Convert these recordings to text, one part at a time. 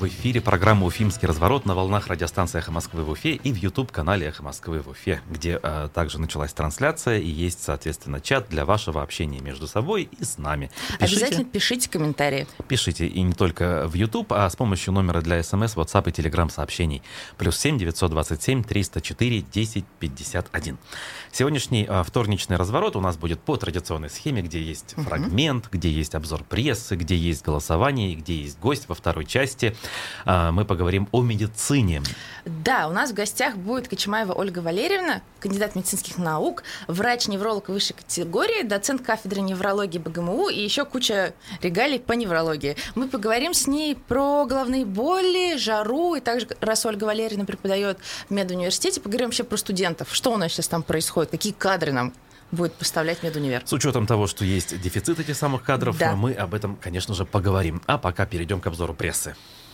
В эфире программа «Уфимский разворот» на волнах радиостанции «Эхо Москвы» в Уфе и в YouTube-канале «Эхо Москвы» в Уфе, где э, также началась трансляция и есть, соответственно, чат для вашего общения между собой и с нами. Пишите, Обязательно пишите комментарии. Пишите, и не только в YouTube, а с помощью номера для смс, WhatsApp и Telegram сообщений. Плюс 7 927 304 10 51. Сегодняшний э, вторничный разворот у нас будет по традиционной схеме, где есть угу. фрагмент, где есть обзор прессы, где есть голосование, где есть гость во второй части – мы поговорим о медицине. Да, у нас в гостях будет Кочемаева Ольга Валерьевна, кандидат медицинских наук, врач-невролог высшей категории, доцент кафедры неврологии БГМУ и еще куча регалий по неврологии. Мы поговорим с ней про головные боли, жару, и также, раз Ольга Валерьевна преподает в медуниверситете, поговорим вообще про студентов. Что у нас сейчас там происходит, какие кадры нам будет поставлять медунивер. С учетом того, что есть дефицит этих самых кадров, да. мы об этом, конечно же, поговорим. А пока перейдем к обзору прессы.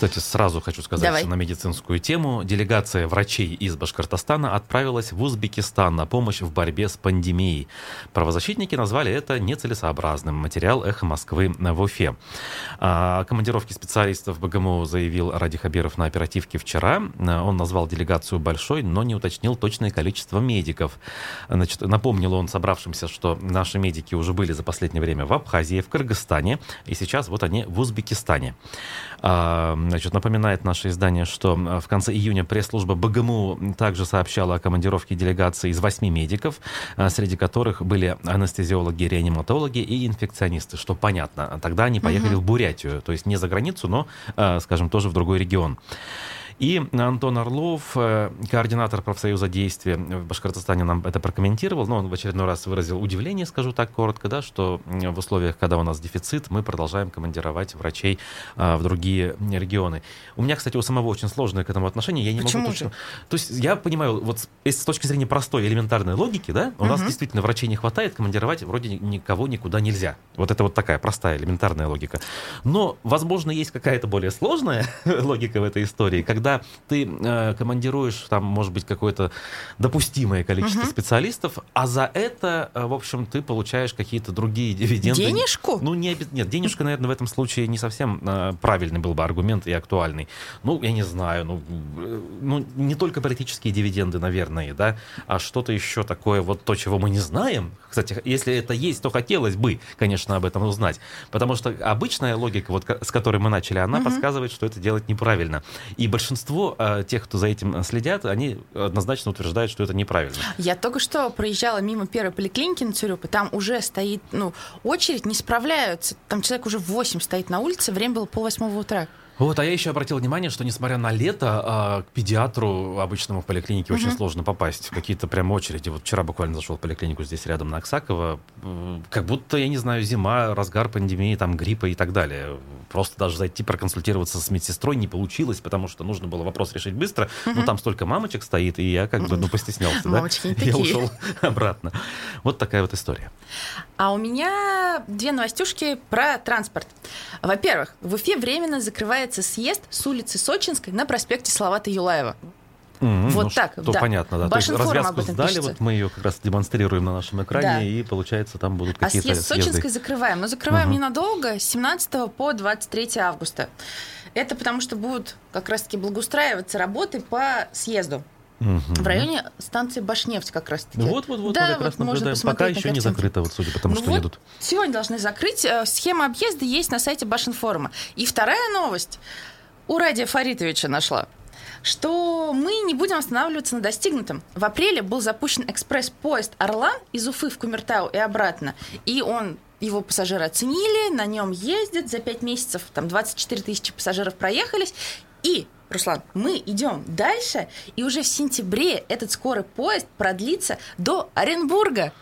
Кстати, сразу хочу сказать Давай. на медицинскую тему. Делегация врачей из Башкортостана отправилась в Узбекистан на помощь в борьбе с пандемией. Правозащитники назвали это нецелесообразным. Материал «Эхо Москвы» в Уфе. О командировке специалистов БГМО заявил Ради Хабиров на оперативке вчера. Он назвал делегацию большой, но не уточнил точное количество медиков. Значит, напомнил он собравшимся, что наши медики уже были за последнее время в Абхазии, в Кыргызстане, и сейчас вот они в Узбекистане. А, значит, напоминает наше издание, что в конце июня пресс-служба БГМУ также сообщала о командировке делегации из восьми медиков, а, среди которых были анестезиологи, реаниматологи и инфекционисты, что понятно. Тогда они поехали угу. в Бурятию, то есть не за границу, но, а, скажем, тоже в другой регион. И Антон Орлов, э, координатор профсоюза действия в Башкортостане, нам это прокомментировал. Но он в очередной раз выразил удивление, скажу так коротко, да, что в условиях, когда у нас дефицит, мы продолжаем командировать врачей а, в другие регионы. У меня, кстати, у самого очень сложное к этому отношение. Я не Почему могу точно... То есть я понимаю, вот с точки зрения простой элементарной логики, да, у угу. нас действительно врачей не хватает, командировать вроде никого никуда нельзя. Вот это вот такая простая элементарная логика. Но, возможно, есть какая-то более сложная логика в этой истории, когда когда ты э, командируешь там, может быть, какое-то допустимое количество угу. специалистов, а за это, э, в общем, ты получаешь какие-то другие дивиденды. Денежку? Ну, не, нет, денежка, наверное, в этом случае не совсем э, правильный был бы аргумент и актуальный. Ну, я не знаю, ну, э, ну, не только политические дивиденды, наверное, да, а что-то еще такое, вот то, чего мы не знаем. Кстати, если это есть, то хотелось бы, конечно, об этом узнать. Потому что обычная логика, вот с которой мы начали, она угу. подсказывает, что это делать неправильно. И большинство большинство э, тех, кто за этим следят, они однозначно утверждают, что это неправильно. Я только что проезжала мимо первой поликлиники на Цюрюпе, там уже стоит ну, очередь, не справляются. Там человек уже в 8 стоит на улице, время было полвосьмого утра. Вот, а я еще обратил внимание, что несмотря на лето, а, к педиатру обычному в поликлинике угу. очень сложно попасть. Какие-то прям очереди. Вот вчера буквально зашел в поликлинику здесь рядом на Оксаково. Как будто, я не знаю, зима, разгар пандемии, там гриппа и так далее. Просто даже зайти проконсультироваться с медсестрой не получилось, потому что нужно было вопрос решить быстро. Угу. Ну, там столько мамочек стоит, и я как бы, ну, постеснялся, да? Я ушел обратно. Вот такая вот история. А у меня две новостюшки про транспорт. Во-первых, в Уфе временно закрывается съезд с улицы Сочинской на проспекте Салавата Юлаева. Mm-hmm, вот ну, так, что да. понятно, да. То есть развязку сдали, пишется. вот мы ее как раз демонстрируем на нашем экране, да. и получается там будут а какие-то А съезд съезды. Сочинской закрываем, но закрываем mm-hmm. ненадолго, с 17 по 23 августа. Это потому что будут как раз-таки благоустраиваться работы по съезду. Угу. В районе станции Башнефть как раз таки. Вот, вот, вот, да, мы как раз вот наблюдаем. Пока еще не закрыто, вот, судя по тому, ну что вот едут. Сегодня должны закрыть. Э, схема объезда есть на сайте Башинформа. И вторая новость. У Радия Фаритовича нашла что мы не будем останавливаться на достигнутом. В апреле был запущен экспресс-поезд «Орлан» из Уфы в Кумертау и обратно. И он его пассажиры оценили, на нем ездят за 5 месяцев, там 24 тысячи пассажиров проехались, и Руслан, мы идем дальше, и уже в сентябре этот скорый поезд продлится до Оренбурга.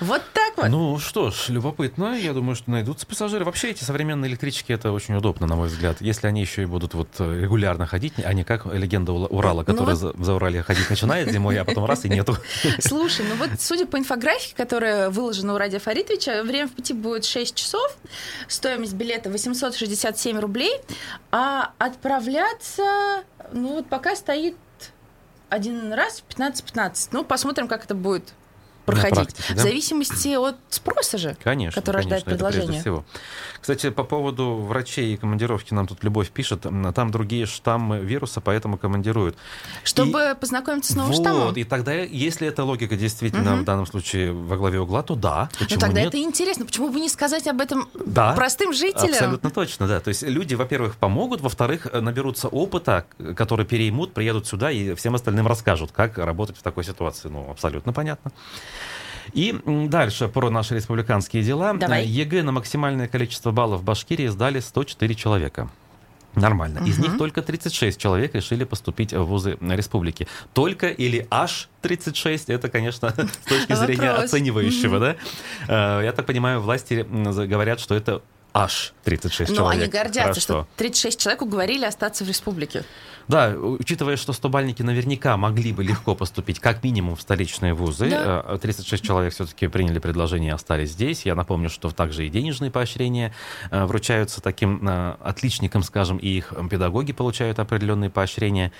Вот так вот. Ну что ж, любопытно. Я думаю, что найдутся пассажиры. Вообще эти современные электрички это очень удобно, на мой взгляд. Если они еще и будут вот э, регулярно ходить, а не как легенда Урала, которая ну, вот... за, за Урале ходить начинает зимой, а потом раз и нету. Слушай, ну вот судя по инфографике, которая выложена у Радия Фаритовича, время в пути будет 6 часов, стоимость билета 867 рублей, а отправляться, ну вот пока стоит один раз 15-15. Ну, посмотрим, как это будет проходить. Практике, да? В зависимости от спроса же, конечно, который конечно, рождает предложение. всего. Кстати, по поводу врачей и командировки нам тут Любовь пишет, там другие штаммы вируса, поэтому командируют. Чтобы и... познакомиться с новым вот, штаммом. И тогда, если эта логика действительно угу. в данном случае во главе угла, то да. Ну, почему Но тогда нет? это интересно. Почему бы не сказать об этом да, простым жителям? Абсолютно точно, да. То есть люди, во-первых, помогут, во-вторых, наберутся опыта, который переймут, приедут сюда и всем остальным расскажут, как работать в такой ситуации. Ну, абсолютно понятно. И дальше про наши республиканские дела. Давай. ЕГЭ на максимальное количество баллов в Башкирии сдали 104 человека. Нормально. Из угу. них только 36 человек решили поступить в вузы республики. Только или аж 36, это, конечно, с точки зрения оценивающего, да? Э, я так понимаю, власти говорят, что это аж 36 Но человек. Но они гордятся, Хорошо. что 36 человек уговорили остаться в республике. Да, учитывая, что стобальники наверняка могли бы легко поступить как минимум в столичные вузы, да. 36 э, человек все-таки приняли предложение и остались здесь. Я напомню, что также и денежные поощрения э, вручаются таким э, отличникам, скажем, и их педагоги получают определенные поощрения.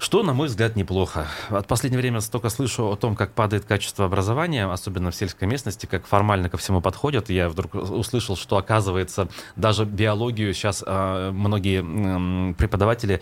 Что, на мой взгляд, неплохо. От последнего времени столько слышу о том, как падает качество образования, особенно в сельской местности, как формально ко всему подходят. Я вдруг услышал, что, оказывается, даже биологию сейчас э, многие э, преподаватели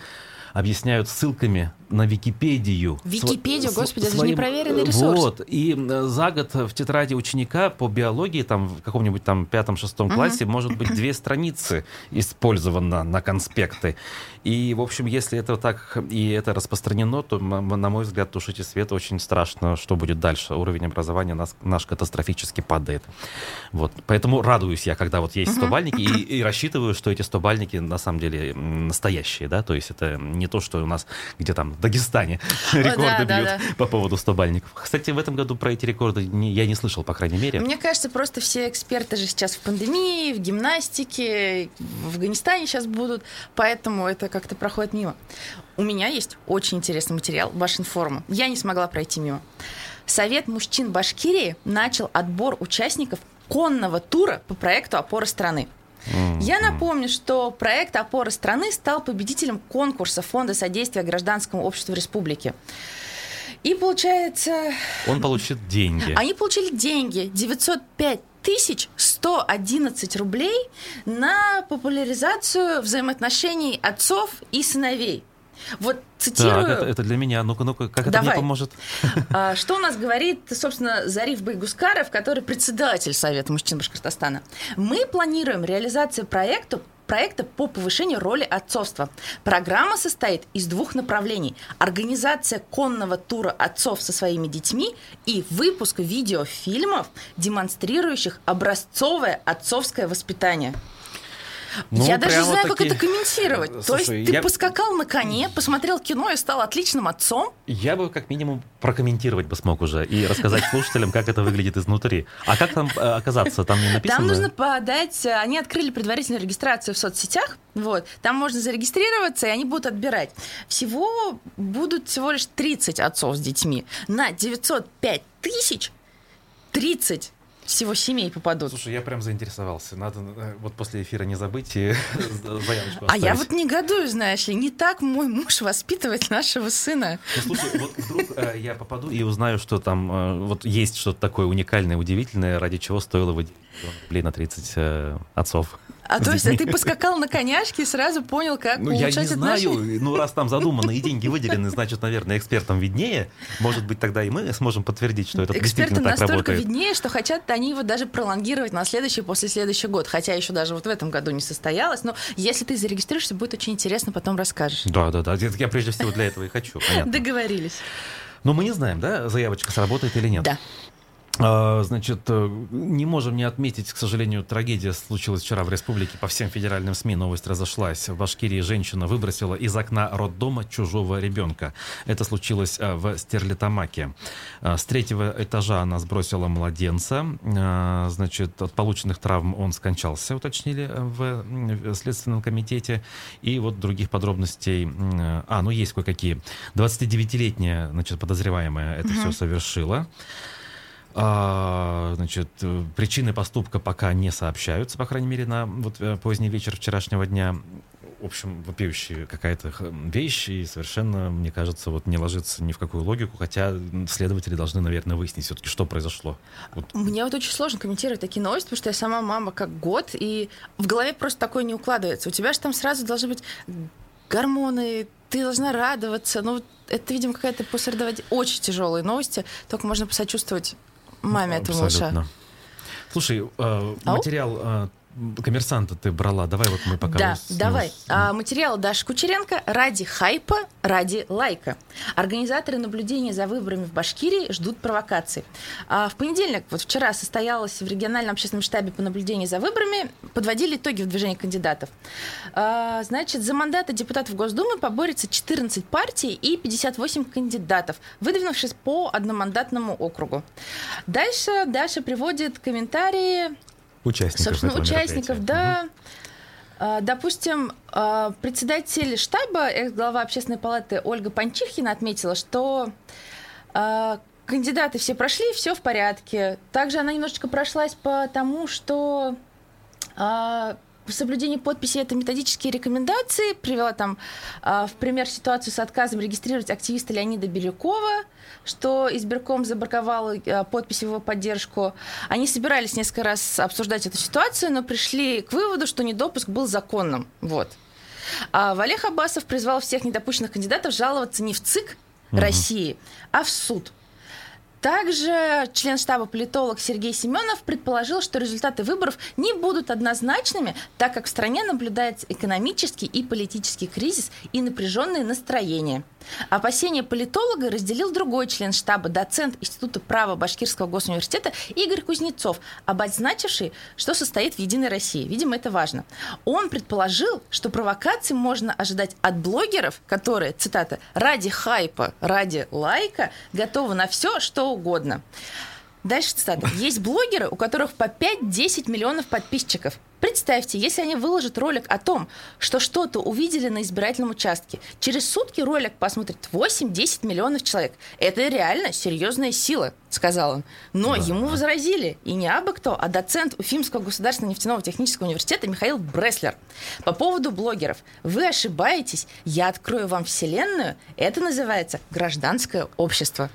объясняют ссылками на Википедию. Википедию, господи, это же непроверенный ресурс. Вот, и за год в тетради ученика по биологии, там, в каком-нибудь там пятом-шестом классе, может быть, две страницы использовано на конспекты. И, в общем, если это так и это распространено, то, на мой взгляд, тушите свет очень страшно, что будет дальше. Уровень образования нас, наш катастрофически падает. Вот. Поэтому радуюсь я, когда вот есть стобальники, и, и рассчитываю, что эти стобальники на самом деле настоящие, да, то есть это не то, что у нас где там в Дагестане рекорды бьют по поводу стобальников. Кстати, в этом году про эти рекорды я не слышал, по крайней мере. Мне кажется, просто все эксперты же сейчас в пандемии, в гимнастике, в Афганистане сейчас будут, поэтому это как-то проходит мимо. У меня есть очень интересный материал Башинформа. Я не смогла пройти мимо. Совет мужчин Башкирии начал отбор участников конного тура по проекту «Опора страны». Mm-hmm. Я напомню, что проект «Опора страны» стал победителем конкурса Фонда содействия гражданскому обществу республики. И получается... Он получит деньги. Они получили деньги. 905 тысяч 111 рублей на популяризацию взаимоотношений отцов и сыновей. Вот цитирую. Так, это, это для меня. Ну-ка, ну-ка, как Давай. это мне поможет? А, что у нас говорит, собственно, Зариф Байгускаров, который председатель Совета мужчин Башкортостана. Мы планируем реализацию проекта проекта по повышению роли отцовства. Программа состоит из двух направлений. Организация конного тура отцов со своими детьми и выпуск видеофильмов, демонстрирующих образцовое отцовское воспитание. Ну, я даже не знаю, таки... как это комментировать. Слушай, То есть ты я... поскакал на коне, посмотрел кино и стал отличным отцом? Я бы как минимум прокомментировать бы смог уже и рассказать слушателям, как это выглядит изнутри. А как там э, оказаться? Там не написано? Там нужно подать... Э, они открыли предварительную регистрацию в соцсетях. Вот. Там можно зарегистрироваться, и они будут отбирать. Всего будут всего лишь 30 отцов с детьми. На 905 тысяч 30 всего семей попадут. Слушай, я прям заинтересовался. Надо э, вот после эфира не забыть и заявочку А я вот негодую, знаешь ли, не так мой муж воспитывает нашего сына. Ну, слушай, вот вдруг э, я попаду и узнаю, что там э, вот есть что-то такое уникальное, удивительное, ради чего стоило выделить рублей на 30 э, отцов. А то есть ты поскакал на коняшке и сразу понял, как ну, улучшать я не отношения? знаю, ну раз там задумано и деньги выделены, значит, наверное, экспертам виднее. Может быть, тогда и мы сможем подтвердить, что это Эксперты действительно так работает. настолько виднее, что хотят они его даже пролонгировать на следующий, после следующий год. Хотя еще даже вот в этом году не состоялось. Но если ты зарегистрируешься, будет очень интересно, потом расскажешь. Да, да, да. Я прежде всего для этого и хочу. Понятно. Договорились. Но мы не знаем, да, заявочка сработает или нет. Да. А, значит, э, не можем не отметить, к сожалению, трагедия случилась вчера в республике. По всем федеральным СМИ новость разошлась. В Башкирии женщина выбросила из окна роддома чужого ребенка. Это случилось э, в Стерлитамаке. Э, с третьего этажа она сбросила младенца. Значит, от полученных травм он скончался, уточнили в Следственном комитете. И вот других подробностей... А, ну есть кое-какие. 29-летняя, значит, подозреваемая это угу. все совершила. А, значит, причины поступка пока не сообщаются, по крайней мере, на вот э, поздний вечер вчерашнего дня. в общем, вопиющая какая-то вещь, и совершенно, мне кажется, вот не ложится ни в какую логику, хотя следователи должны, наверное, выяснить все-таки, что произошло. Вот. Мне вот очень сложно комментировать такие новости, потому что я сама мама как год, и в голове просто такое не укладывается. У тебя же там сразу должны быть гормоны, ты должна радоваться. Ну, это, видимо, какая-то послеродовать очень тяжелые новости. Только можно посочувствовать маме этого малыша. Слушай, э, материал э, коммерсанта ты брала. Давай вот мы пока... Да, с, давай. А, материал Даши Кучеренко ради хайпа, ради лайка. Организаторы наблюдения за выборами в Башкирии ждут провокаций. А, в понедельник, вот вчера, состоялось в региональном общественном штабе по наблюдению за выборами, подводили итоги в движении кандидатов. А, значит, за мандаты депутатов Госдумы поборется 14 партий и 58 кандидатов, выдвинувшись по одномандатному округу. Дальше Даша приводит комментарии Участников Собственно, участников, да. Угу. Допустим, а, председатель штаба, экс-глава общественной палаты Ольга Панчихина отметила, что а, кандидаты все прошли, все в порядке. Также она немножечко прошлась по тому, что соблюдение подписи это методические рекомендации. Привела там в пример ситуацию с отказом регистрировать активиста Леонида Бирюкова что избирком забраковал э, подпись в его поддержку. Они собирались несколько раз обсуждать эту ситуацию, но пришли к выводу, что недопуск был законным. Вот. А Валех Абасов призвал всех недопущенных кандидатов жаловаться не в ЦИК угу. России, а в суд. Также член штаба политолог Сергей Семенов предположил, что результаты выборов не будут однозначными, так как в стране наблюдается экономический и политический кризис и напряженные настроения. Опасения политолога разделил другой член штаба, доцент Института права Башкирского госуниверситета Игорь Кузнецов, обозначивший, что состоит в «Единой России». Видимо, это важно. Он предположил, что провокации можно ожидать от блогеров, которые, цитата, «ради хайпа, ради лайка готовы на все, что угодно». Дальше цитата. Есть блогеры, у которых по 5-10 миллионов подписчиков. Представьте, если они выложат ролик о том, что что-то увидели на избирательном участке, через сутки ролик посмотрит 8-10 миллионов человек. Это реально серьезная сила, сказал он. Но да. ему возразили, и не абы кто, а доцент Уфимского государственного нефтяного технического университета Михаил Бреслер. По поводу блогеров. Вы ошибаетесь, я открою вам вселенную. Это называется гражданское общество.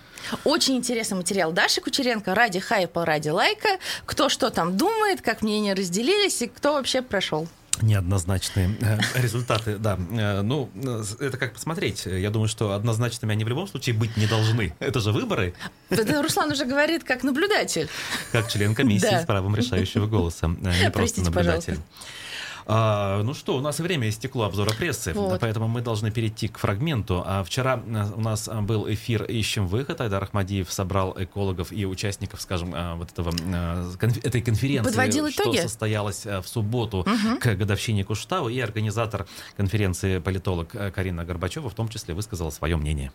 Очень интересный материал Даши Кучеренко ради хайпа, ради лайка. Кто что там думает, как мнения разделились и кто вообще прошел. Неоднозначные э, результаты, да. Э, ну, э, это как посмотреть. Я думаю, что однозначными они в любом случае быть не должны. Это же выборы. Это Руслан уже говорит как наблюдатель. Как член комиссии да. с правом решающего голоса, не просто наблюдатель. Пожалуйста. А, ну что, у нас время истекло обзора прессы, вот. поэтому мы должны перейти к фрагменту. А вчера э, у нас был эфир «Ищем выход». Айдар Ахмадиев собрал экологов и участников, скажем, э, вот этого, э, конф, этой конференции, Подводил что итоги. состоялась в субботу угу. к годовщине Куштау. И организатор конференции политолог Карина Горбачева в том числе высказала свое мнение.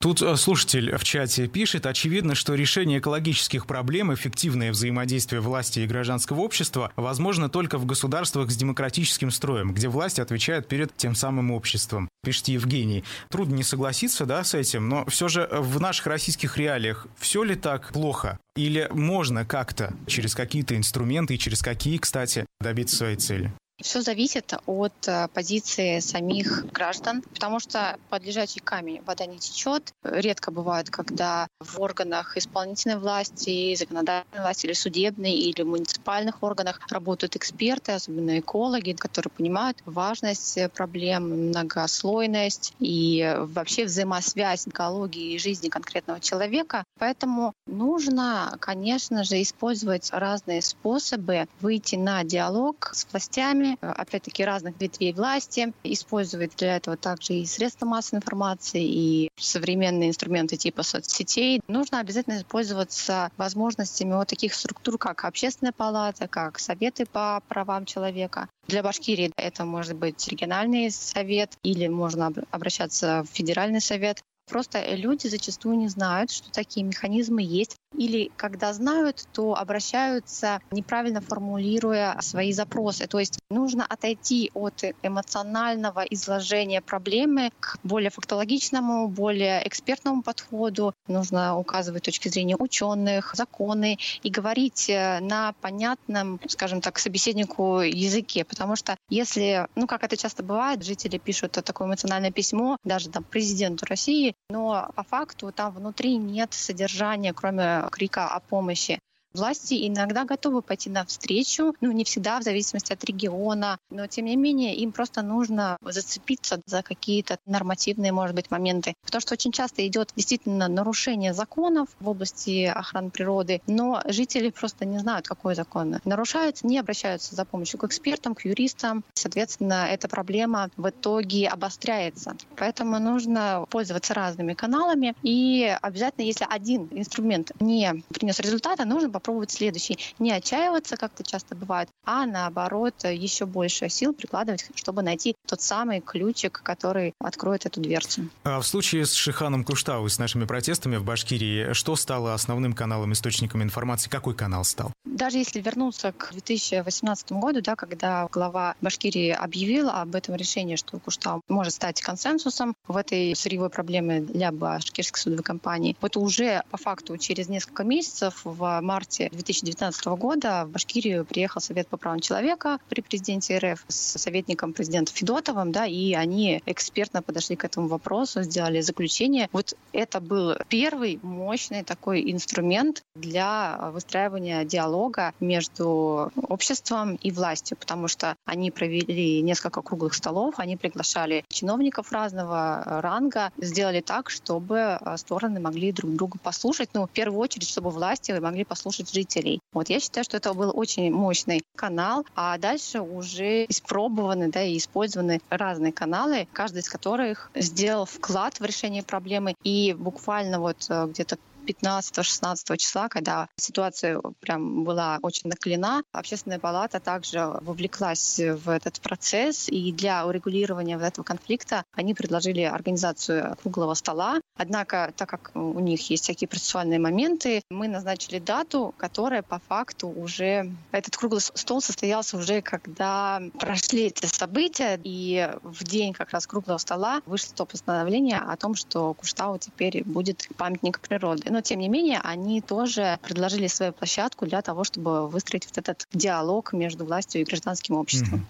Тут э, слушатель в чате пишет, очевидно, что решение экологических проблем, эффективное взаимодействие власти и гражданского общества возможно только в государствах с демократическим строем, где власть отвечает перед тем самым обществом. Пишет Евгений. Трудно не согласиться да, с этим, но все же в наших российских реалиях все ли так плохо? Или можно как-то через какие-то инструменты и через какие, кстати, добиться своей цели? Все зависит от э, позиции самих граждан, потому что под лежачий камень вода не течет. Редко бывает, когда в органах исполнительной власти, законодательной власти или судебной, или муниципальных органах работают эксперты, особенно экологи, которые понимают важность проблем, многослойность и вообще взаимосвязь экологии и жизни конкретного человека. Поэтому нужно, конечно же, использовать разные способы выйти на диалог с властями, опять-таки, разных ветвей власти, использовать для этого также и средства массовой информации, и современные инструменты типа соцсетей. Нужно обязательно пользоваться возможностями вот таких структур, как общественная палата, как советы по правам человека. Для Башкирии это может быть региональный совет или можно обращаться в федеральный совет. Просто люди зачастую не знают, что такие механизмы есть. Или когда знают, то обращаются неправильно формулируя свои запросы. То есть нужно отойти от эмоционального изложения проблемы к более фактологичному, более экспертному подходу. Нужно указывать точки зрения ученых, законы и говорить э, на понятном, скажем так, собеседнику языке. Потому что если, ну как это часто бывает, жители пишут такое эмоциональное письмо даже там президенту России, но по факту там внутри нет содержания, кроме крика о помощи. Власти иногда готовы пойти навстречу, ну, не всегда, в зависимости от региона, но, тем не менее, им просто нужно зацепиться за какие-то нормативные, может быть, моменты. Потому что очень часто идет действительно нарушение законов в области охраны природы, но жители просто не знают, какой закон нарушается, не обращаются за помощью к экспертам, к юристам. Соответственно, эта проблема в итоге обостряется. Поэтому нужно пользоваться разными каналами. И обязательно, если один инструмент не принес результата, нужно попробовать следующий. Не отчаиваться, как это часто бывает, а наоборот еще больше сил прикладывать, чтобы найти тот самый ключик, который откроет эту дверцу. А в случае с Шиханом Куштау и с нашими протестами в Башкирии, что стало основным каналом, источником информации? Какой канал стал? Даже если вернуться к 2018 году, да, когда глава Башкирии объявил об этом решении, что Куштау может стать консенсусом в этой сырьевой проблеме для башкирской судовой компании, вот уже по факту через несколько месяцев в марте марте 2019 года в Башкирию приехал Совет по правам человека при президенте РФ с советником президента Федотовым, да, и они экспертно подошли к этому вопросу, сделали заключение. Вот это был первый мощный такой инструмент для выстраивания диалога между обществом и властью, потому что они провели несколько круглых столов, они приглашали чиновников разного ранга, сделали так, чтобы стороны могли друг друга послушать. Ну, в первую очередь, чтобы власти могли послушать слушать жителей. Вот я считаю, что это был очень мощный канал, а дальше уже испробованы да, и использованы разные каналы, каждый из которых сделал вклад в решение проблемы. И буквально вот э, где-то 15-16 числа, когда ситуация прям была очень наклена, общественная палата также вовлеклась в этот процесс, и для урегулирования этого конфликта они предложили организацию круглого стола. Однако, так как у них есть всякие процессуальные моменты, мы назначили дату, которая по факту уже... Этот круглый стол состоялся уже, когда прошли эти события, и в день как раз круглого стола вышло то постановление о том, что Куштау теперь будет памятник природы. Но, тем не менее, они тоже предложили свою площадку для того, чтобы выстроить вот этот диалог между властью и гражданским обществом.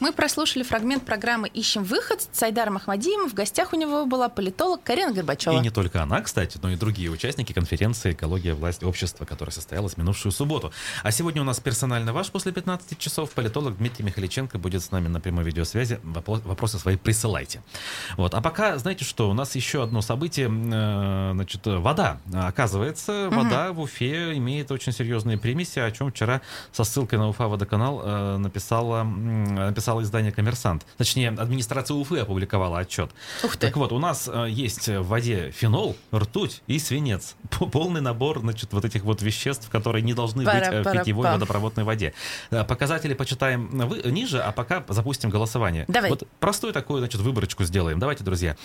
Мы прослушали фрагмент программы «Ищем выход» с Айдаром Ахмадием. В гостях у него была политолог Карина Горбачева. И не только она, кстати, но и другие участники конференции «Экология, власть, общество», которая состоялась минувшую субботу. А сегодня у нас персонально ваш после 15 часов. Политолог Дмитрий Михаличенко будет с нами на прямой видеосвязи. Вопросы свои присылайте. Вот. А пока, знаете что, у нас еще одно событие. Э, значит, вода. Оказывается, вода угу. в Уфе имеет очень серьезные примеси, о чем вчера со ссылкой на Уфа водоканал э, написала, написала написало издание «Коммерсант». Точнее, администрация Уфы опубликовала отчет. Ух ты. Так вот, у нас э, есть в воде фенол, ртуть и свинец. Полный набор, значит, вот этих вот веществ, которые не должны быть э, в питьевой водопроводной воде. Э, показатели почитаем ниже, а пока запустим голосование. Давай. Вот простую такую, значит, выборочку сделаем. Давайте, друзья.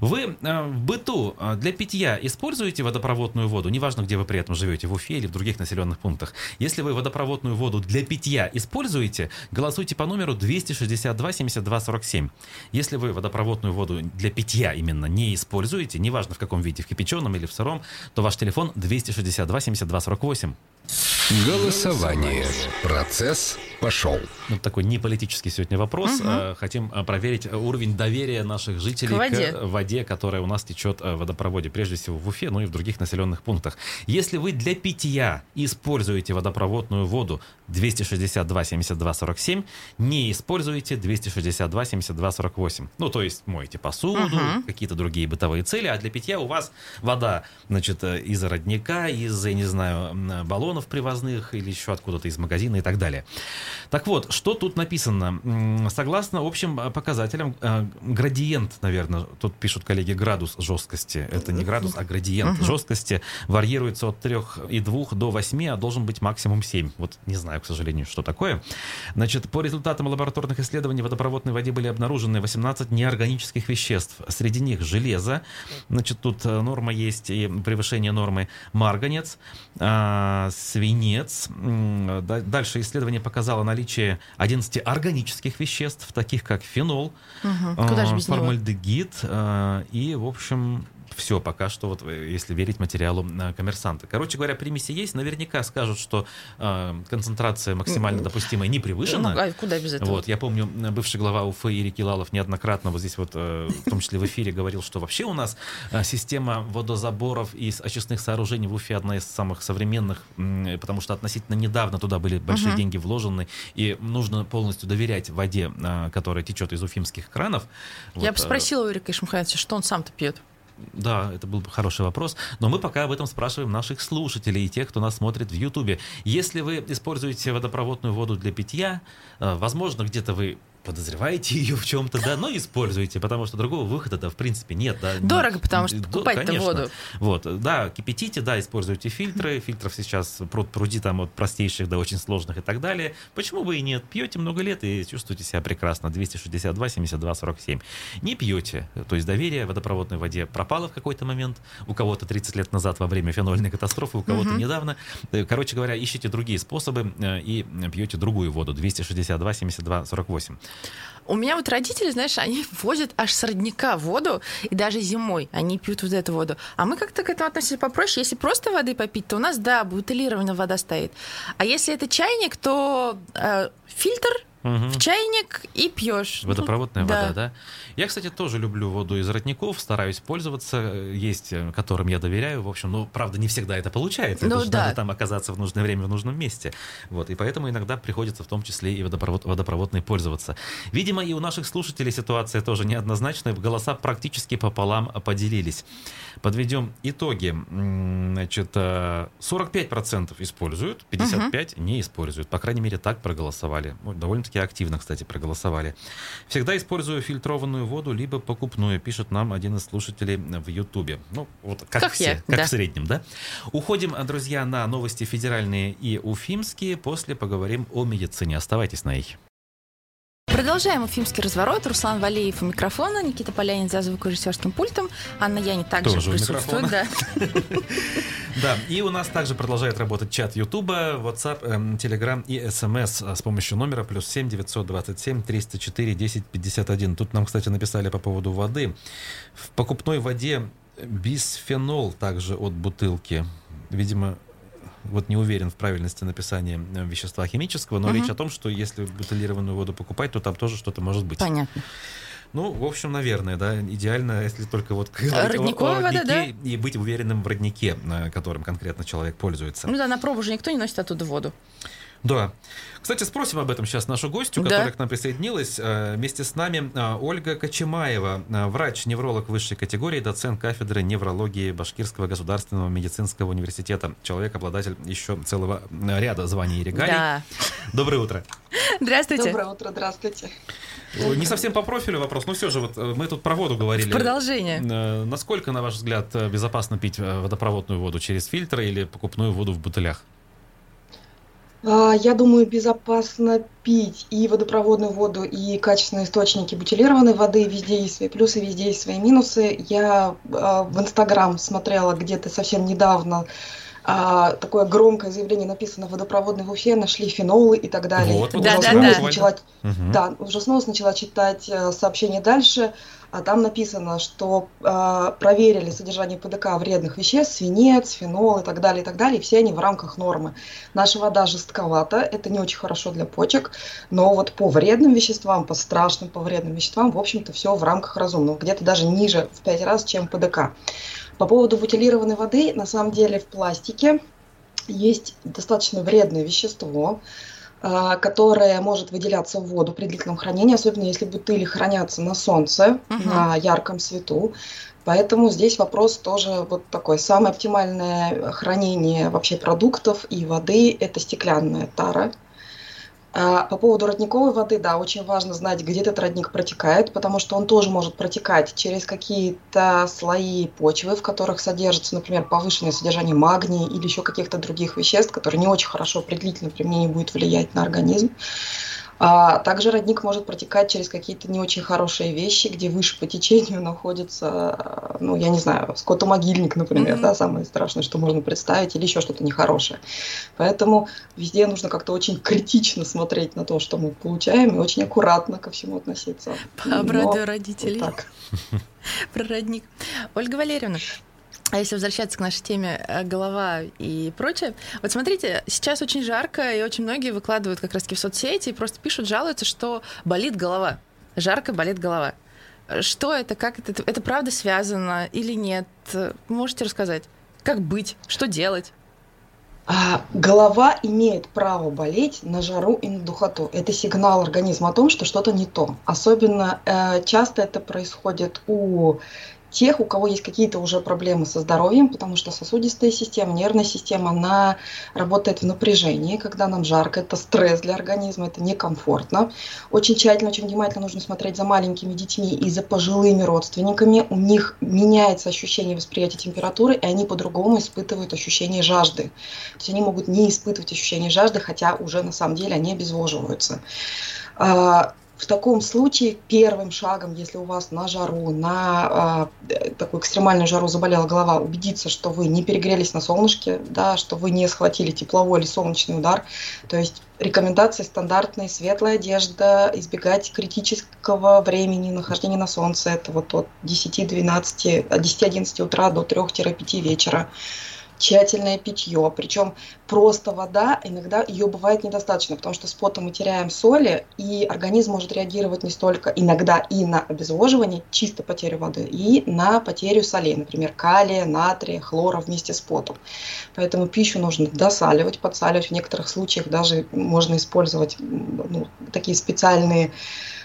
Вы в быту для питья используете водопроводную воду, неважно, где вы при этом живете, в Уфе или в других населенных пунктах. Если вы водопроводную воду для питья используете, голосуйте по номеру 200 262 72 47. Если вы водопроводную воду для питья именно не используете, неважно в каком виде, в кипяченом или в сыром, то ваш телефон 262 72 48. Голосование. Процесс пошел. Ну, такой неполитический сегодня вопрос. Угу. Хотим а, проверить уровень доверия наших жителей к воде, к воде которая у нас течет в водопроводе, прежде всего в Уфе, ну и в других населенных пунктах. Если вы для питья используете водопроводную воду 262 72 47, не используете 262 72 48. Ну, то есть моете посуду, угу. какие-то другие бытовые цели, а для питья у вас вода, значит, э, из родника, из, я не знаю, баллонов привозных или еще откуда-то из магазина и так далее. Так вот, что тут написано? Согласно общим показателям, градиент, наверное, тут пишут коллеги, градус жесткости. Это не градус, а градиент угу. жесткости варьируется от 3,2 до 8, а должен быть максимум 7. Вот не знаю, к сожалению, что такое. Значит, по результатам лабораторных исследований в водопроводной воде были обнаружены 18 неорганических веществ. Среди них железо. Значит, тут э, норма есть и превышение нормы марганец, а, свинец. Дальше исследование показало наличие 11 органических веществ, таких как фенол, угу. Куда же без формальдегид а, и, в общем, все пока что, вот, э, если верить материалу э, коммерсанта. Короче говоря, примеси есть, наверняка скажут, что э, концентрация максимально допустимая не превышена. Ну, а куда без этого? Вот, я помню, э, бывший глава Уфы Ирик Килалов неоднократно вот здесь вот, э, в том числе в эфире, говорил, что вообще у нас э, система водозаборов и очистных сооружений в Уфе одна из самых современных, э, потому что относительно недавно туда были большие угу. деньги вложены, и нужно полностью доверять воде, э, которая течет из уфимских кранов. Я вот, бы спросила у Ирика Ишмухаевича, что он сам-то пьет. Да, это был хороший вопрос. Но мы пока об этом спрашиваем наших слушателей и тех, кто нас смотрит в Ютубе. Если вы используете водопроводную воду для питья, э, возможно, где-то вы подозреваете ее в чем-то, да, но используйте, потому что другого выхода, да, в принципе, нет. Да, Дорого, потому что покупать-то воду. Вот, да, кипятите, да, используйте фильтры, фильтров сейчас пруд пруди там от простейших до очень сложных и так далее. Почему бы и нет? Пьете много лет и чувствуете себя прекрасно. 262, 72, 47. Не пьете, то есть доверие водопроводной воде пропало в какой-то момент, у кого-то 30 лет назад во время фенольной катастрофы, у кого-то угу. недавно. Э, короче говоря, ищите другие способы э, и пьете другую воду. 262, 72, 48. У меня вот родители, знаешь, они возят аж с родника воду, и даже зимой они пьют вот эту воду. А мы как-то к этому относимся попроще. Если просто воды попить, то у нас, да, бутылированная вода стоит. А если это чайник, то э, фильтр угу. в чайник и пьешь. Водопроводная ну, вода, да. да? Я, кстати, тоже люблю воду из родников, стараюсь пользоваться. Есть, э, которым я доверяю. В общем, ну, правда, не всегда это получается. Ну, это да. надо там оказаться в нужное время в нужном месте. Вот, и поэтому иногда приходится в том числе и водопровод, водопроводной пользоваться. Видимо, и у наших слушателей ситуация тоже неоднозначная. Голоса практически пополам поделились. Подведем итоги. Значит, 45% э, используют, 55% угу. не используют. По крайней мере, так проголосовали. Довольно-таки активно, кстати, проголосовали. Всегда использую фильтрованную воду, либо покупную, пишет нам один из слушателей в Ютубе. Ну, вот как, как все, я, как да. в среднем, да? Уходим, друзья, на новости федеральные и уфимские. После поговорим о медицине. Оставайтесь на их. Продолжаем уфимский разворот. Руслан Валеев у микрофона, Никита Полянин за звукорежиссерским пультом, Анна Яни также Тоже присутствует. Да. да, и у нас также продолжает работать чат Ютуба, WhatsApp, Telegram и SMS с помощью номера плюс 7 927 304 1051. Тут нам, кстати, написали по поводу воды. В покупной воде бисфенол также от бутылки. Видимо, вот не уверен в правильности написания э, вещества химического, но угу. речь о том, что если бутылированную воду покупать, то там тоже что-то может быть. Понятно. Ну, в общем, наверное, да, идеально, если только вот Родниковая вода, да? и быть уверенным в роднике, э, которым конкретно человек пользуется. Ну да, на пробу же никто не носит оттуда воду. Да. Кстати, спросим об этом сейчас нашу гостью, да. которая к нам присоединилась. Э, вместе с нами э, Ольга Кочемаева, э, врач-невролог высшей категории, доцент кафедры неврологии Башкирского государственного медицинского университета. Человек, обладатель еще целого ряда званий и регалий. Да. Доброе утро. Здравствуйте. Доброе утро, здравствуйте. Не совсем по профилю вопрос, но все же вот мы тут про воду говорили. Продолжение. Насколько, на ваш взгляд, безопасно пить водопроводную воду через фильтры или покупную воду в бутылях? А, я думаю, безопасно пить и водопроводную воду, и качественные источники бутилированной воды. Везде есть свои плюсы, везде есть свои минусы. Я а, в Инстаграм смотрела где-то совсем недавно а, такое громкое заявление написано водопроводной в Уфе, нашли фенолы и так далее. Вот, вот, да, да, да. Начала, угу. да, ужаснулась, начала читать э, сообщение дальше а там написано, что э, проверили содержание ПДК вредных веществ, свинец, фенол и так далее, и так далее, и все они в рамках нормы. Наша вода жестковата, это не очень хорошо для почек, но вот по вредным веществам, по страшным, по вредным веществам, в общем-то, все в рамках разумного, где-то даже ниже в 5 раз, чем ПДК. По поводу бутилированной воды, на самом деле в пластике есть достаточно вредное вещество, а, которая может выделяться в воду при длительном хранении, особенно если бутыли хранятся на солнце, угу. на ярком свету. Поэтому здесь вопрос тоже вот такой. Самое оптимальное хранение вообще продуктов и воды – это стеклянная тара. А, по поводу родниковой воды, да, очень важно знать, где этот родник протекает, потому что он тоже может протекать через какие-то слои почвы, в которых содержится, например, повышенное содержание магния или еще каких-то других веществ, которые не очень хорошо при длительном применении будут влиять на организм. А также родник может протекать через какие-то не очень хорошие вещи, где выше по течению находится, ну, я не знаю, скотомогильник, например, mm-hmm. да, самое страшное, что можно представить, или еще что-то нехорошее. Поэтому везде нужно как-то очень критично смотреть на то, что мы получаем, и очень аккуратно ко всему относиться. Обрадую родителей. Вот так. Про родник. Ольга Валерьевна, а если возвращаться к нашей теме э, голова и прочее, вот смотрите, сейчас очень жарко, и очень многие выкладывают как раз-таки в соцсети и просто пишут, жалуются, что болит голова. Жарко болит голова. Что это, как это, это правда связано или нет? Можете рассказать? Как быть? Что делать? А, голова имеет право болеть на жару и на духоту. Это сигнал организма о том, что что-то не то. Особенно э, часто это происходит у тех, у кого есть какие-то уже проблемы со здоровьем, потому что сосудистая система, нервная система, она работает в напряжении, когда нам жарко, это стресс для организма, это некомфортно. Очень тщательно, очень внимательно нужно смотреть за маленькими детьми и за пожилыми родственниками. У них меняется ощущение восприятия температуры, и они по-другому испытывают ощущение жажды. То есть они могут не испытывать ощущение жажды, хотя уже на самом деле они обезвоживаются. В таком случае первым шагом, если у вас на жару, на э, такую экстремальную жару заболела голова, убедиться, что вы не перегрелись на солнышке, да, что вы не схватили тепловой или солнечный удар. То есть рекомендации стандартные, светлая одежда, избегать критического времени нахождения на солнце, это вот от 10-12, от 10-11 утра до 3-5 вечера тщательное питье. Причем просто вода, иногда ее бывает недостаточно, потому что с потом мы теряем соли, и организм может реагировать не столько иногда и на обезвоживание, чисто потерю воды, и на потерю солей, например, калия, натрия, хлора вместе с потом. Поэтому пищу нужно досаливать, подсаливать. В некоторых случаях даже можно использовать ну, такие специальные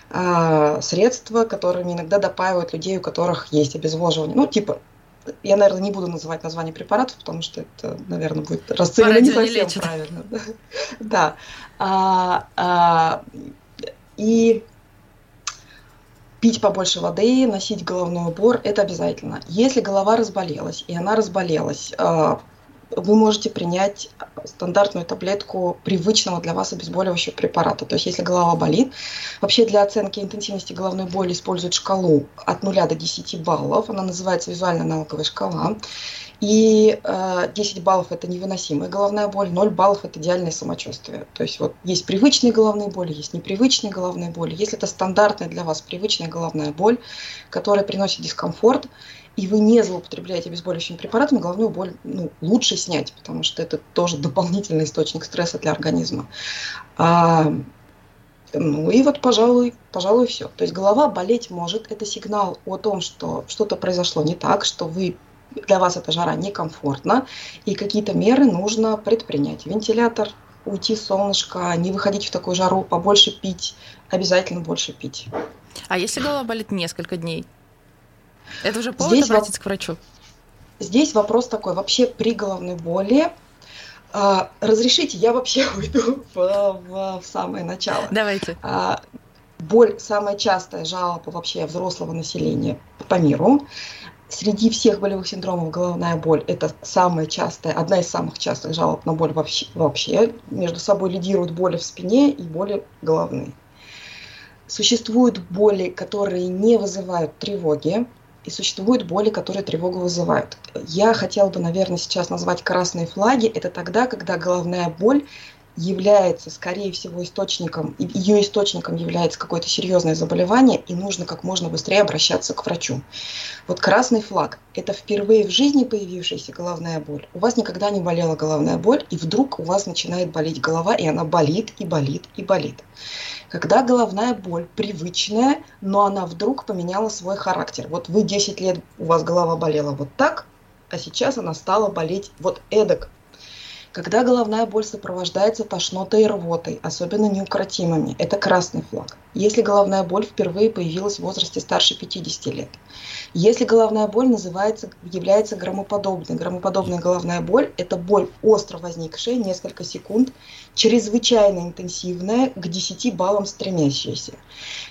а, средства, которыми иногда допаивают людей, у которых есть обезвоживание. Ну, типа я, наверное, не буду называть название препаратов, потому что это, наверное, будет расценено не совсем не правильно. Да. А, а, и пить побольше воды, носить головной убор – это обязательно. Если голова разболелась, и она разболелась а, вы можете принять стандартную таблетку привычного для вас обезболивающего препарата. То есть если голова болит, вообще для оценки интенсивности головной боли используют шкалу от 0 до 10 баллов. Она называется визуальная аналоговая шкала. И э, 10 баллов это невыносимая головная боль, 0 баллов это идеальное самочувствие. То есть вот есть привычные головные боли, есть непривычные головные боли. Если это стандартная для вас привычная головная боль, которая приносит дискомфорт, и вы не злоупотребляете обезболивающими препаратами, головную боль ну, лучше снять, потому что это тоже дополнительный источник стресса для организма. А, ну и вот, пожалуй, пожалуй, все. То есть голова болеть может. Это сигнал о том, что что-то произошло не так, что вы для вас эта жара некомфортна, и какие-то меры нужно предпринять. Вентилятор, уйти с солнышка, не выходить в такую жару, побольше пить, обязательно больше пить. А если голова болит несколько дней? Это уже повод Здесь обратиться воп... к врачу? Здесь вопрос такой. Вообще при головной боли а, разрешите, я вообще уйду в, в, в самое начало. Давайте. А, боль самая частая жалоба вообще взрослого населения по миру. Среди всех болевых синдромов головная боль – это самая частая, одна из самых частых жалоб на боль вообще. вообще. Между собой лидируют боли в спине и боли головные. Существуют боли, которые не вызывают тревоги, и существуют боли, которые тревогу вызывают. Я хотела бы, наверное, сейчас назвать красные флаги. Это тогда, когда головная боль является, скорее всего, источником, ее источником является какое-то серьезное заболевание, и нужно как можно быстрее обращаться к врачу. Вот красный флаг – это впервые в жизни появившаяся головная боль. У вас никогда не болела головная боль, и вдруг у вас начинает болеть голова, и она болит, и болит, и болит. Когда головная боль привычная, но она вдруг поменяла свой характер. Вот вы 10 лет, у вас голова болела вот так, а сейчас она стала болеть вот эдак. Когда головная боль сопровождается тошнотой и рвотой, особенно неукротимыми, это красный флаг. если головная боль впервые появилась в возрасте старше 50 лет. Если головная боль называется, является громоподобной. Громоподобная головная боль – это боль остро возникшая несколько секунд, чрезвычайно интенсивная, к 10 баллам стремящаяся.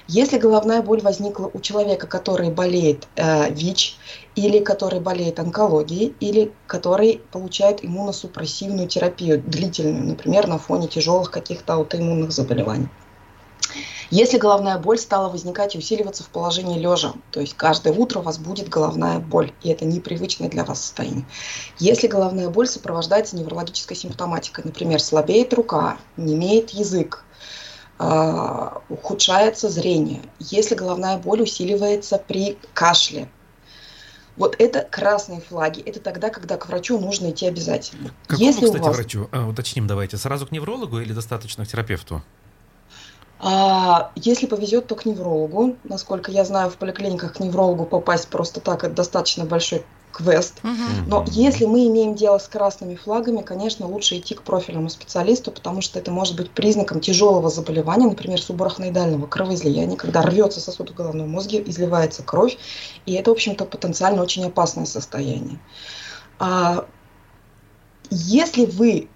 Если головная боль возникла у человека, который болеет э, ВИЧ, или который болеет онкологией, или который получает иммуносупрессивную терапию длительную, например, на фоне тяжелых каких-то аутоиммунных заболеваний. Если головная боль стала возникать и усиливаться в положении лежа, то есть каждое утро у вас будет головная боль, и это непривычное для вас состояние. Если головная боль сопровождается неврологической симптоматикой, например, слабеет рука, не имеет язык, а, ухудшается зрение, если головная боль усиливается при кашле, вот это красные флаги. Это тогда, когда к врачу нужно идти обязательно. К какому, Если кстати, вас... врачу? А, уточним давайте. Сразу к неврологу или достаточно к терапевту? А если повезет, то к неврологу. Насколько я знаю, в поликлиниках к неврологу попасть просто так это достаточно большой квест. Угу. Но если мы имеем дело с красными флагами, конечно, лучше идти к профильному специалисту, потому что это может быть признаком тяжелого заболевания, например, субарахноидального кровоизлияния, когда рвется сосуд в головном мозге, изливается кровь, и это, в общем-то, потенциально очень опасное состояние. А если вы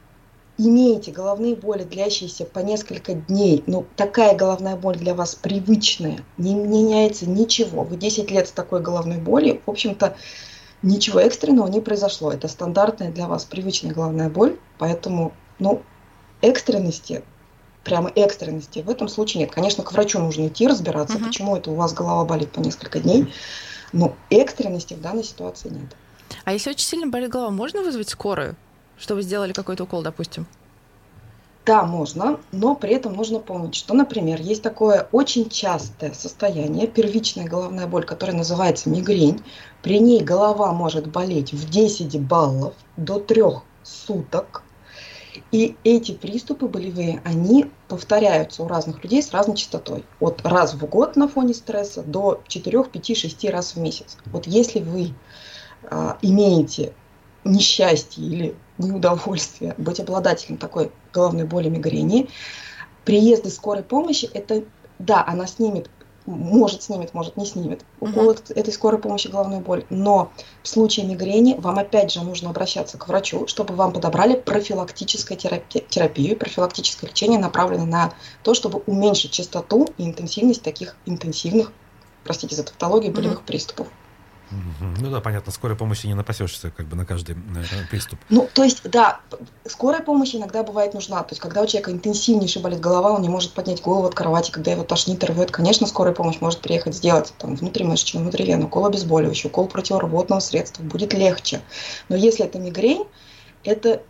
имеете головные боли, длящиеся по несколько дней, но такая головная боль для вас привычная, не меняется ничего, вы 10 лет с такой головной болью, в общем-то, ничего экстренного не произошло. Это стандартная для вас привычная головная боль, поэтому, ну, экстренности, прямо экстренности в этом случае нет. Конечно, к врачу нужно идти разбираться, uh-huh. почему это у вас голова болит по несколько дней, но экстренности в данной ситуации нет. А если очень сильно болит голова, можно вызвать скорую? что вы сделали какой-то укол, допустим? Да, можно, но при этом нужно помнить, что, например, есть такое очень частое состояние, первичная головная боль, которая называется мигрень. При ней голова может болеть в 10 баллов до 3 суток. И эти приступы болевые, они повторяются у разных людей с разной частотой. От раз в год на фоне стресса до 4, 5, 6 раз в месяц. Вот если вы а, имеете несчастье или неудовольствие быть обладателем такой головной боли мигрени. Приезды скорой помощи, это, да, она снимет, может снимет, может не снимет укол угу. этой скорой помощи головной боли, но в случае мигрени вам опять же нужно обращаться к врачу, чтобы вам подобрали профилактическую терапию, терапию профилактическое лечение направлено на то, чтобы уменьшить частоту и интенсивность таких интенсивных, простите за тавтологию, болевых угу. приступов. Ну да, понятно, скорой помощи не напасешься как бы на каждый э, приступ. Ну, то есть, да, скорая помощь иногда бывает нужна. То есть, когда у человека интенсивнейший болит голова, он не может поднять голову от кровати, когда его тошнит, рвет, конечно, скорая помощь может приехать сделать там внутримышечный, внутривенный укол обезболивающий, укол противорвотного средства, будет легче. Но если это мигрень, это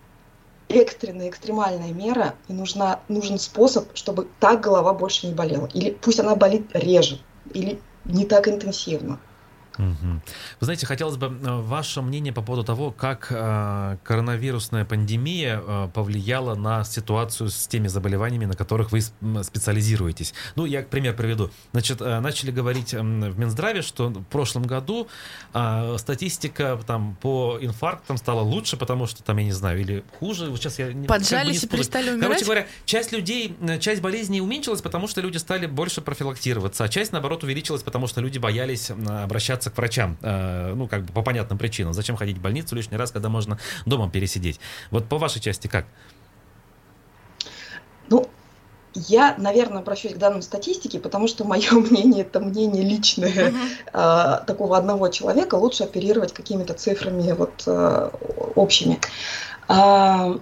экстренная, экстремальная мера, и нужна, нужен способ, чтобы так голова больше не болела. Или пусть она болит реже, или не так интенсивно. Угу. Вы знаете, хотелось бы э, ваше мнение по поводу того, как э, коронавирусная пандемия э, повлияла на ситуацию с теми заболеваниями, на которых вы специализируетесь. Ну, я пример приведу. Значит, э, начали говорить в Минздраве, что в прошлом году э, статистика там по инфарктам стала лучше, потому что там, я не знаю, или хуже. Вот сейчас я Поджались как бы и перестали умирать? Короче говоря, часть людей, э, часть болезней уменьшилась, потому что люди стали больше профилактироваться, а часть, наоборот, увеличилась, потому что люди боялись обращаться обращаться к врачам, э, ну, как бы по понятным причинам. Зачем ходить в больницу лишний раз, когда можно дома пересидеть? Вот по вашей части как? Ну, я, наверное, обращусь к данным статистике, потому что мое мнение это мнение личное uh-huh. э, такого одного человека. Лучше оперировать какими-то цифрами вот э, общими. Э,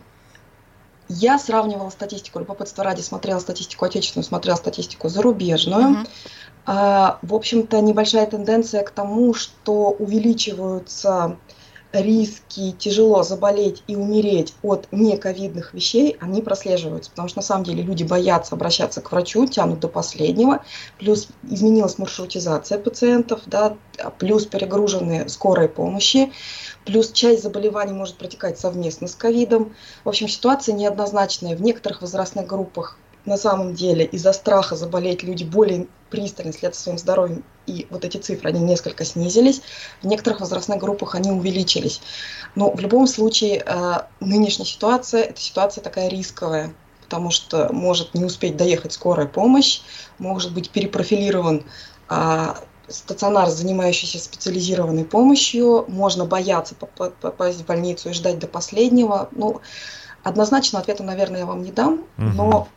я сравнивала статистику, любопытство ради смотрела статистику отечественную, смотрела статистику зарубежную. Uh-huh. А, в общем-то, небольшая тенденция к тому, что увеличиваются риски тяжело заболеть и умереть от нековидных вещей, они прослеживаются, потому что на самом деле люди боятся обращаться к врачу, тянут до последнего, плюс изменилась маршрутизация пациентов, да, плюс перегруженные скорой помощи, плюс часть заболеваний может протекать совместно с ковидом. В общем, ситуация неоднозначная. В некоторых возрастных группах на самом деле из-за страха заболеть люди более пристально следят за своим здоровьем, и вот эти цифры, они несколько снизились. В некоторых возрастных группах они увеличились. Но в любом случае э, нынешняя ситуация, это ситуация такая рисковая, потому что может не успеть доехать скорая помощь, может быть перепрофилирован а, стационар, занимающийся специализированной помощью, можно бояться попасть в больницу и ждать до последнего. Ну, однозначно ответа, наверное, я вам не дам, угу. но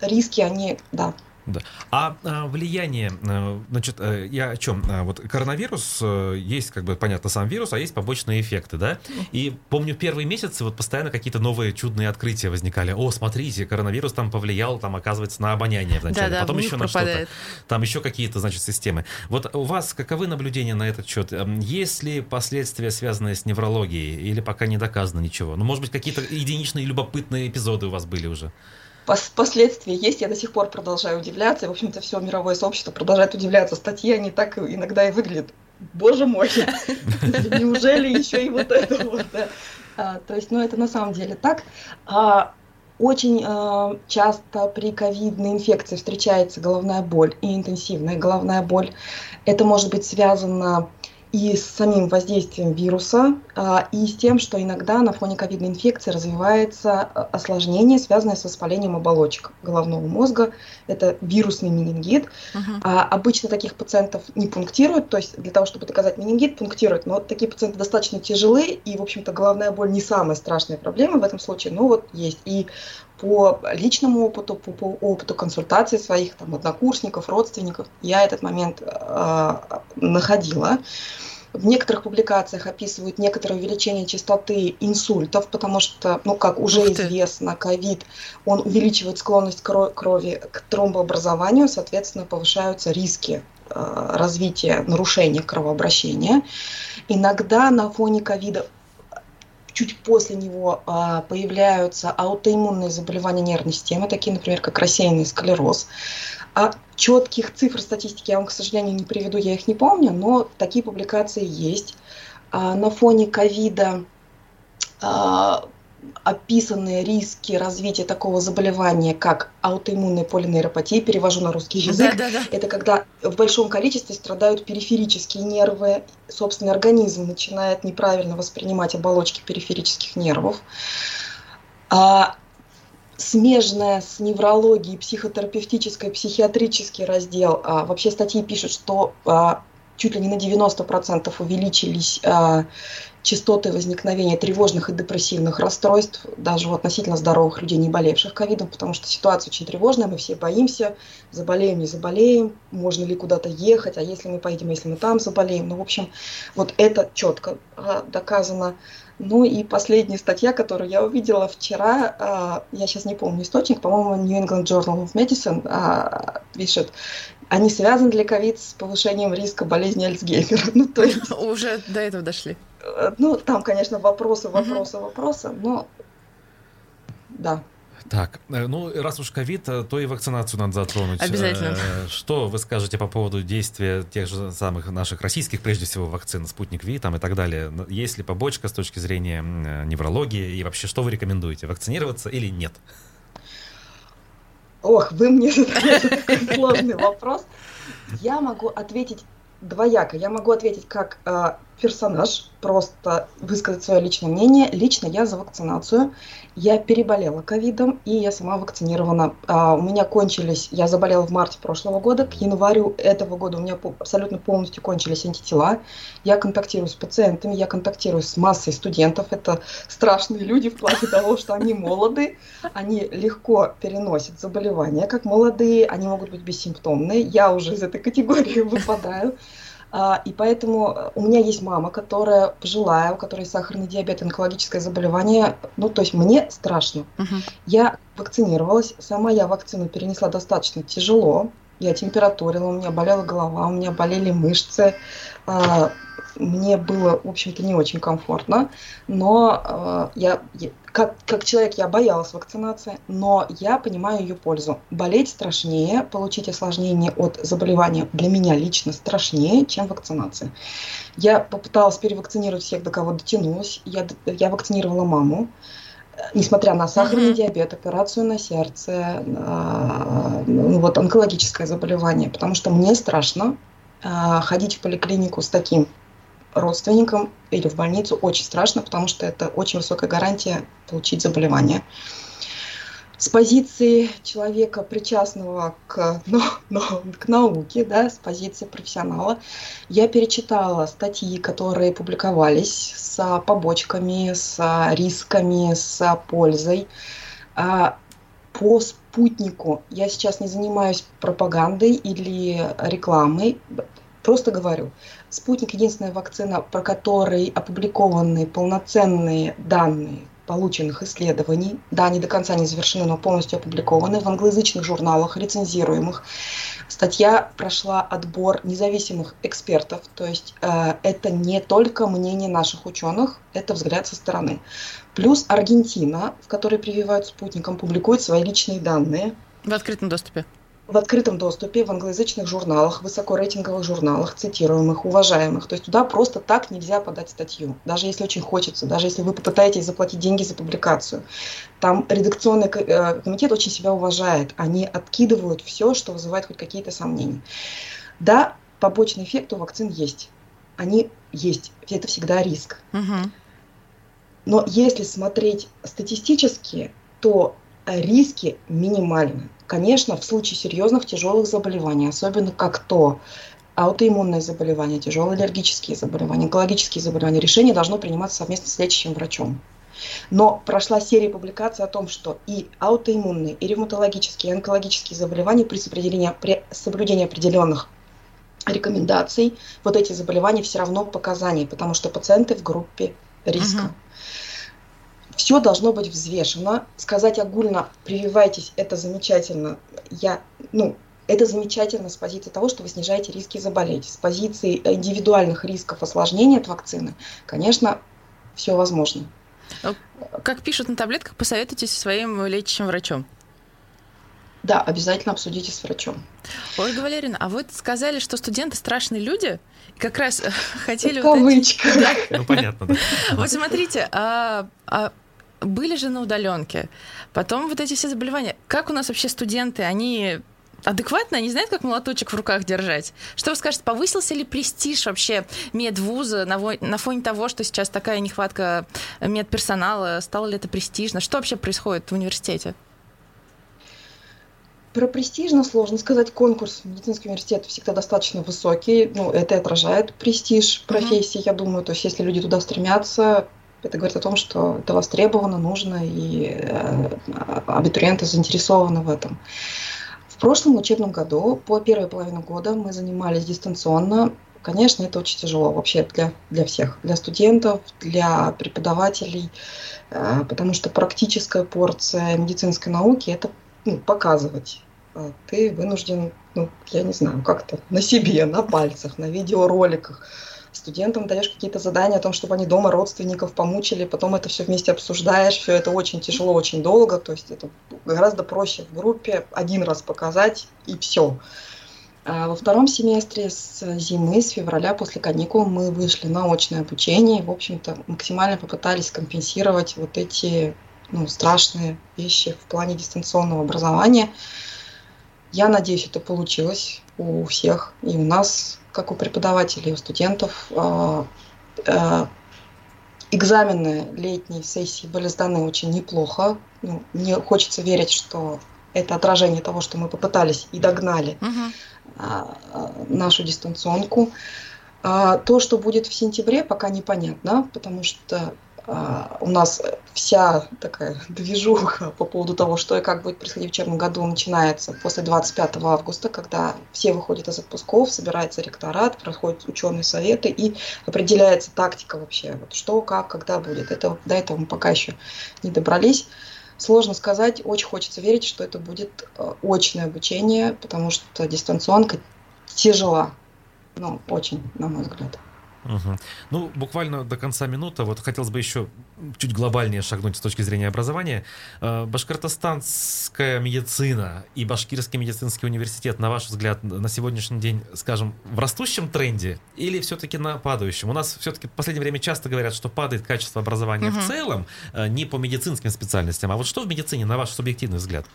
риски, они, да, да. А, а влияние, э, значит, э, я о чем? А, вот коронавирус, э, есть, как бы, понятно, сам вирус, а есть побочные эффекты, да? И помню, первые месяцы вот постоянно какие-то новые чудные открытия возникали. О, смотрите, коронавирус там повлиял, там, оказывается, на обоняние вначале, да, да, потом еще на что-то. Там еще какие-то, значит, системы. Вот у вас каковы наблюдения на этот счет? Эм, есть ли последствия, связанные с неврологией, или пока не доказано ничего? Ну, может быть, какие-то единичные любопытные эпизоды у вас были уже? Последствия есть, я до сих пор продолжаю удивляться, и, в общем-то, все мировое сообщество продолжает удивляться. Статьи, они так иногда и выглядят. Боже мой, неужели еще и вот это вот, да? а, То есть, ну, это на самом деле так. А, очень э, часто при ковидной инфекции встречается головная боль и интенсивная головная боль. Это может быть связано и с самим воздействием вируса, а, и с тем, что иногда на фоне ковидной инфекции развивается а, осложнение, связанное с воспалением оболочек головного мозга. Это вирусный менингит. Uh-huh. А, обычно таких пациентов не пунктируют, то есть для того, чтобы доказать менингит, пунктируют. Но такие пациенты достаточно тяжелые, и, в общем-то, головная боль не самая страшная проблема в этом случае, но вот есть. И по личному опыту, по, по опыту консультаций своих там, однокурсников, родственников, я этот момент э, находила. В некоторых публикациях описывают некоторое увеличение частоты инсультов, потому что, ну, как уже известно, ковид, он увеличивает склонность крови к тромбообразованию, соответственно, повышаются риски э, развития нарушения кровообращения. Иногда на фоне ковида чуть после него а, появляются аутоиммунные заболевания нервной системы, такие, например, как рассеянный склероз. А четких цифр статистики я вам, к сожалению, не приведу, я их не помню, но такие публикации есть. А, на фоне ковида а, описаны риски развития такого заболевания, как аутоиммунная полинейропатия, перевожу на русский язык. Да, да, да. Это когда в большом количестве страдают периферические нервы, собственный организм начинает неправильно воспринимать оболочки периферических нервов. А, смежная с неврологией, психотерапевтической, психиатрический раздел. А, вообще статьи пишут, что а, чуть ли не на 90% увеличились а, частоты возникновения тревожных и депрессивных расстройств, даже у относительно здоровых людей, не болевших ковидом, потому что ситуация очень тревожная, мы все боимся, заболеем, не заболеем, можно ли куда-то ехать, а если мы поедем, если мы там заболеем. Ну, в общем, вот это четко а, доказано. Ну и последняя статья, которую я увидела вчера, а, я сейчас не помню источник, по-моему, New England Journal of Medicine а, они связаны для ковид с повышением риска болезни Альцгеймера. Ну, то есть... Уже до этого дошли. Э, ну, там, конечно, вопросы, вопросы, вопросы, но да. Так, э, ну, раз уж ковид, э, то и вакцинацию надо затронуть. Обязательно. Что вы скажете по поводу действия тех же самых наших российских, прежде всего, вакцин, спутник Ви там и так далее? Есть ли побочка с точки зрения неврологии? И вообще, что вы рекомендуете, вакцинироваться или нет? Ох, вы мне задаете такой сложный вопрос. Я могу ответить двояко. Я могу ответить как э, персонаж, просто высказать свое личное мнение. Лично я за вакцинацию. Я переболела ковидом, и я сама вакцинирована. А, у меня кончились, я заболела в марте прошлого года, к январю этого года у меня абсолютно полностью кончились антитела. Я контактирую с пациентами, я контактирую с массой студентов. Это страшные люди в плане того, что они молоды, они легко переносят заболевания, как молодые, они могут быть бессимптомные. Я уже из этой категории выпадаю. А, и поэтому э, у меня есть мама, которая пожилая, у которой сахарный диабет, онкологическое заболевание. Ну, то есть мне страшно. Угу. Я вакцинировалась, сама я вакцину перенесла достаточно тяжело. Я температурила, у меня болела голова, у меня болели мышцы. А, мне было, в общем-то, не очень комфортно, но э, я, как, как человек я боялась вакцинации, но я понимаю ее пользу. Болеть страшнее, получить осложнение от заболевания для меня лично страшнее, чем вакцинация. Я попыталась перевакцинировать всех, до кого дотянулась. Я, я вакцинировала маму, несмотря на сахарный диабет, операцию на сердце, на, ну, вот онкологическое заболевание, потому что мне страшно э, ходить в поликлинику с таким родственникам или в больницу очень страшно, потому что это очень высокая гарантия получить заболевание. с позиции человека, причастного к, ну, ну, к науке, да, с позиции профессионала, я перечитала статьи, которые публиковались с побочками, с рисками, с пользой. А, по спутнику я сейчас не занимаюсь пропагандой или рекламой, просто говорю. Спутник – единственная вакцина, про которой опубликованы полноценные данные полученных исследований. Да, они до конца не завершены, но полностью опубликованы в англоязычных журналах, рецензируемых. Статья прошла отбор независимых экспертов, то есть э, это не только мнение наших ученых, это взгляд со стороны. Плюс Аргентина, в которой прививают спутником, публикует свои личные данные. В открытом доступе в открытом доступе, в англоязычных журналах, высокорейтинговых журналах, цитируемых, уважаемых. То есть туда просто так нельзя подать статью, даже если очень хочется, даже если вы попытаетесь заплатить деньги за публикацию. Там редакционный э, комитет очень себя уважает. Они откидывают все, что вызывает хоть какие-то сомнения. Да, побочный эффект у вакцин есть. Они есть. Это всегда риск. Угу. Но если смотреть статистически, то риски минимальны. Конечно, в случае серьезных тяжелых заболеваний, особенно как то аутоиммунные заболевания, тяжелые аллергические заболевания, онкологические заболевания, решение должно приниматься совместно с лечащим врачом. Но прошла серия публикаций о том, что и аутоиммунные, и ревматологические, и онкологические заболевания при соблюдении, при соблюдении определенных рекомендаций, вот эти заболевания все равно показания, потому что пациенты в группе риска. Угу. Все должно быть взвешено. Сказать огульно «прививайтесь» – это замечательно. Я, ну, это замечательно с позиции того, что вы снижаете риски заболеть. С позиции индивидуальных рисков осложнения от вакцины, конечно, все возможно. А как пишут на таблетках, посоветуйтесь со своим лечащим врачом. Да, обязательно обсудите с врачом. Ольга Валерьевна, а вы сказали, что студенты страшные люди, как раз хотели... Кавычка. Вот эти... Ну, понятно, да. Вот смотрите, а, а были же на удаленке. Потом вот эти все заболевания. Как у нас вообще студенты, они адекватно, они знают, как молоточек в руках держать. Что вы скажете, повысился ли престиж вообще медвуза на, на фоне того, что сейчас такая нехватка медперсонала? Стало ли это престижно? Что вообще происходит в университете? Про престижно сложно сказать. Конкурс в медицинский университет всегда достаточно высокий. Ну, это отражает престиж профессии, mm-hmm. я думаю. То есть, если люди туда стремятся, это говорит о том, что это востребовано, нужно, и э, абитуриенты заинтересованы в этом. В прошлом учебном году, по первой половине года, мы занимались дистанционно. Конечно, это очень тяжело вообще для, для всех, для студентов, для преподавателей, э, потому что практическая порция медицинской науки – это ну, показывать. А ты вынужден, ну, я не знаю, как-то на себе, на пальцах, на видеороликах студентам даешь какие-то задания о том, чтобы они дома родственников помучили, потом это все вместе обсуждаешь, все это очень тяжело, очень долго, то есть это гораздо проще в группе один раз показать и все. А во втором семестре с зимы, с февраля после каникул мы вышли на очное обучение и, в общем-то, максимально попытались компенсировать вот эти ну, страшные вещи в плане дистанционного образования. Я надеюсь, это получилось у всех и у нас как у преподавателей, у студентов. А, а, экзамены летней сессии были сданы очень неплохо. Ну, мне хочется верить, что это отражение того, что мы попытались и догнали угу. нашу дистанционку. То, что будет в сентябре, пока непонятно, потому что у нас вся такая движуха по поводу того, что и как будет происходить в учебном году, начинается после 25 августа, когда все выходят из отпусков, собирается ректорат, проходят ученые советы и определяется тактика вообще, вот что, как, когда будет. Это, до этого мы пока еще не добрались. Сложно сказать, очень хочется верить, что это будет э, очное обучение, потому что дистанционка тяжела, ну, очень, на мой взгляд. Угу. Ну, буквально до конца минуты. Вот хотелось бы еще чуть глобальнее шагнуть с точки зрения образования. Э, башкортостанская медицина и Башкирский медицинский университет, на ваш взгляд, на сегодняшний день, скажем, в растущем тренде или все-таки на падающем? У нас все-таки в последнее время часто говорят, что падает качество образования угу. в целом, э, не по медицинским специальностям. А вот что в медицине, на ваш субъективный взгляд?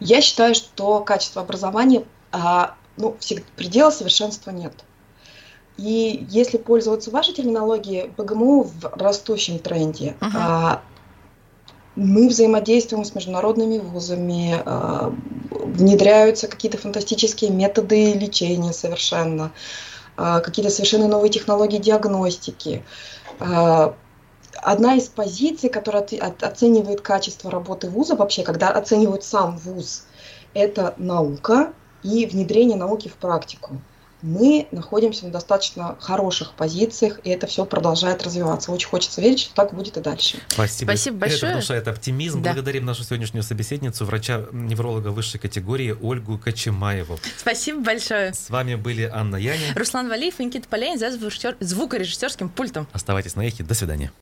Я считаю, что качество образования, а, ну, предела совершенства нет. И если пользоваться вашей терминологией, БГМУ в растущем тренде. Uh-huh. мы взаимодействуем с международными вузами, э, внедряются какие-то фантастические методы лечения совершенно, э, какие-то совершенно новые технологии диагностики. Одна из позиций, которая оценивает качество работы вуза вообще, когда оценивают сам вуз, это наука и внедрение науки в практику мы находимся на достаточно хороших позициях, и это все продолжает развиваться. Очень хочется верить, что так будет и дальше. Спасибо. Спасибо большое. Это внушает оптимизм. Да. Благодарим нашу сегодняшнюю собеседницу, врача-невролога высшей категории Ольгу Кочемаеву. Спасибо большое. С вами были Анна Яня, Руслан Валиев и Никита Полянин за звукорежиссерским пультом. Оставайтесь на эхе. До свидания.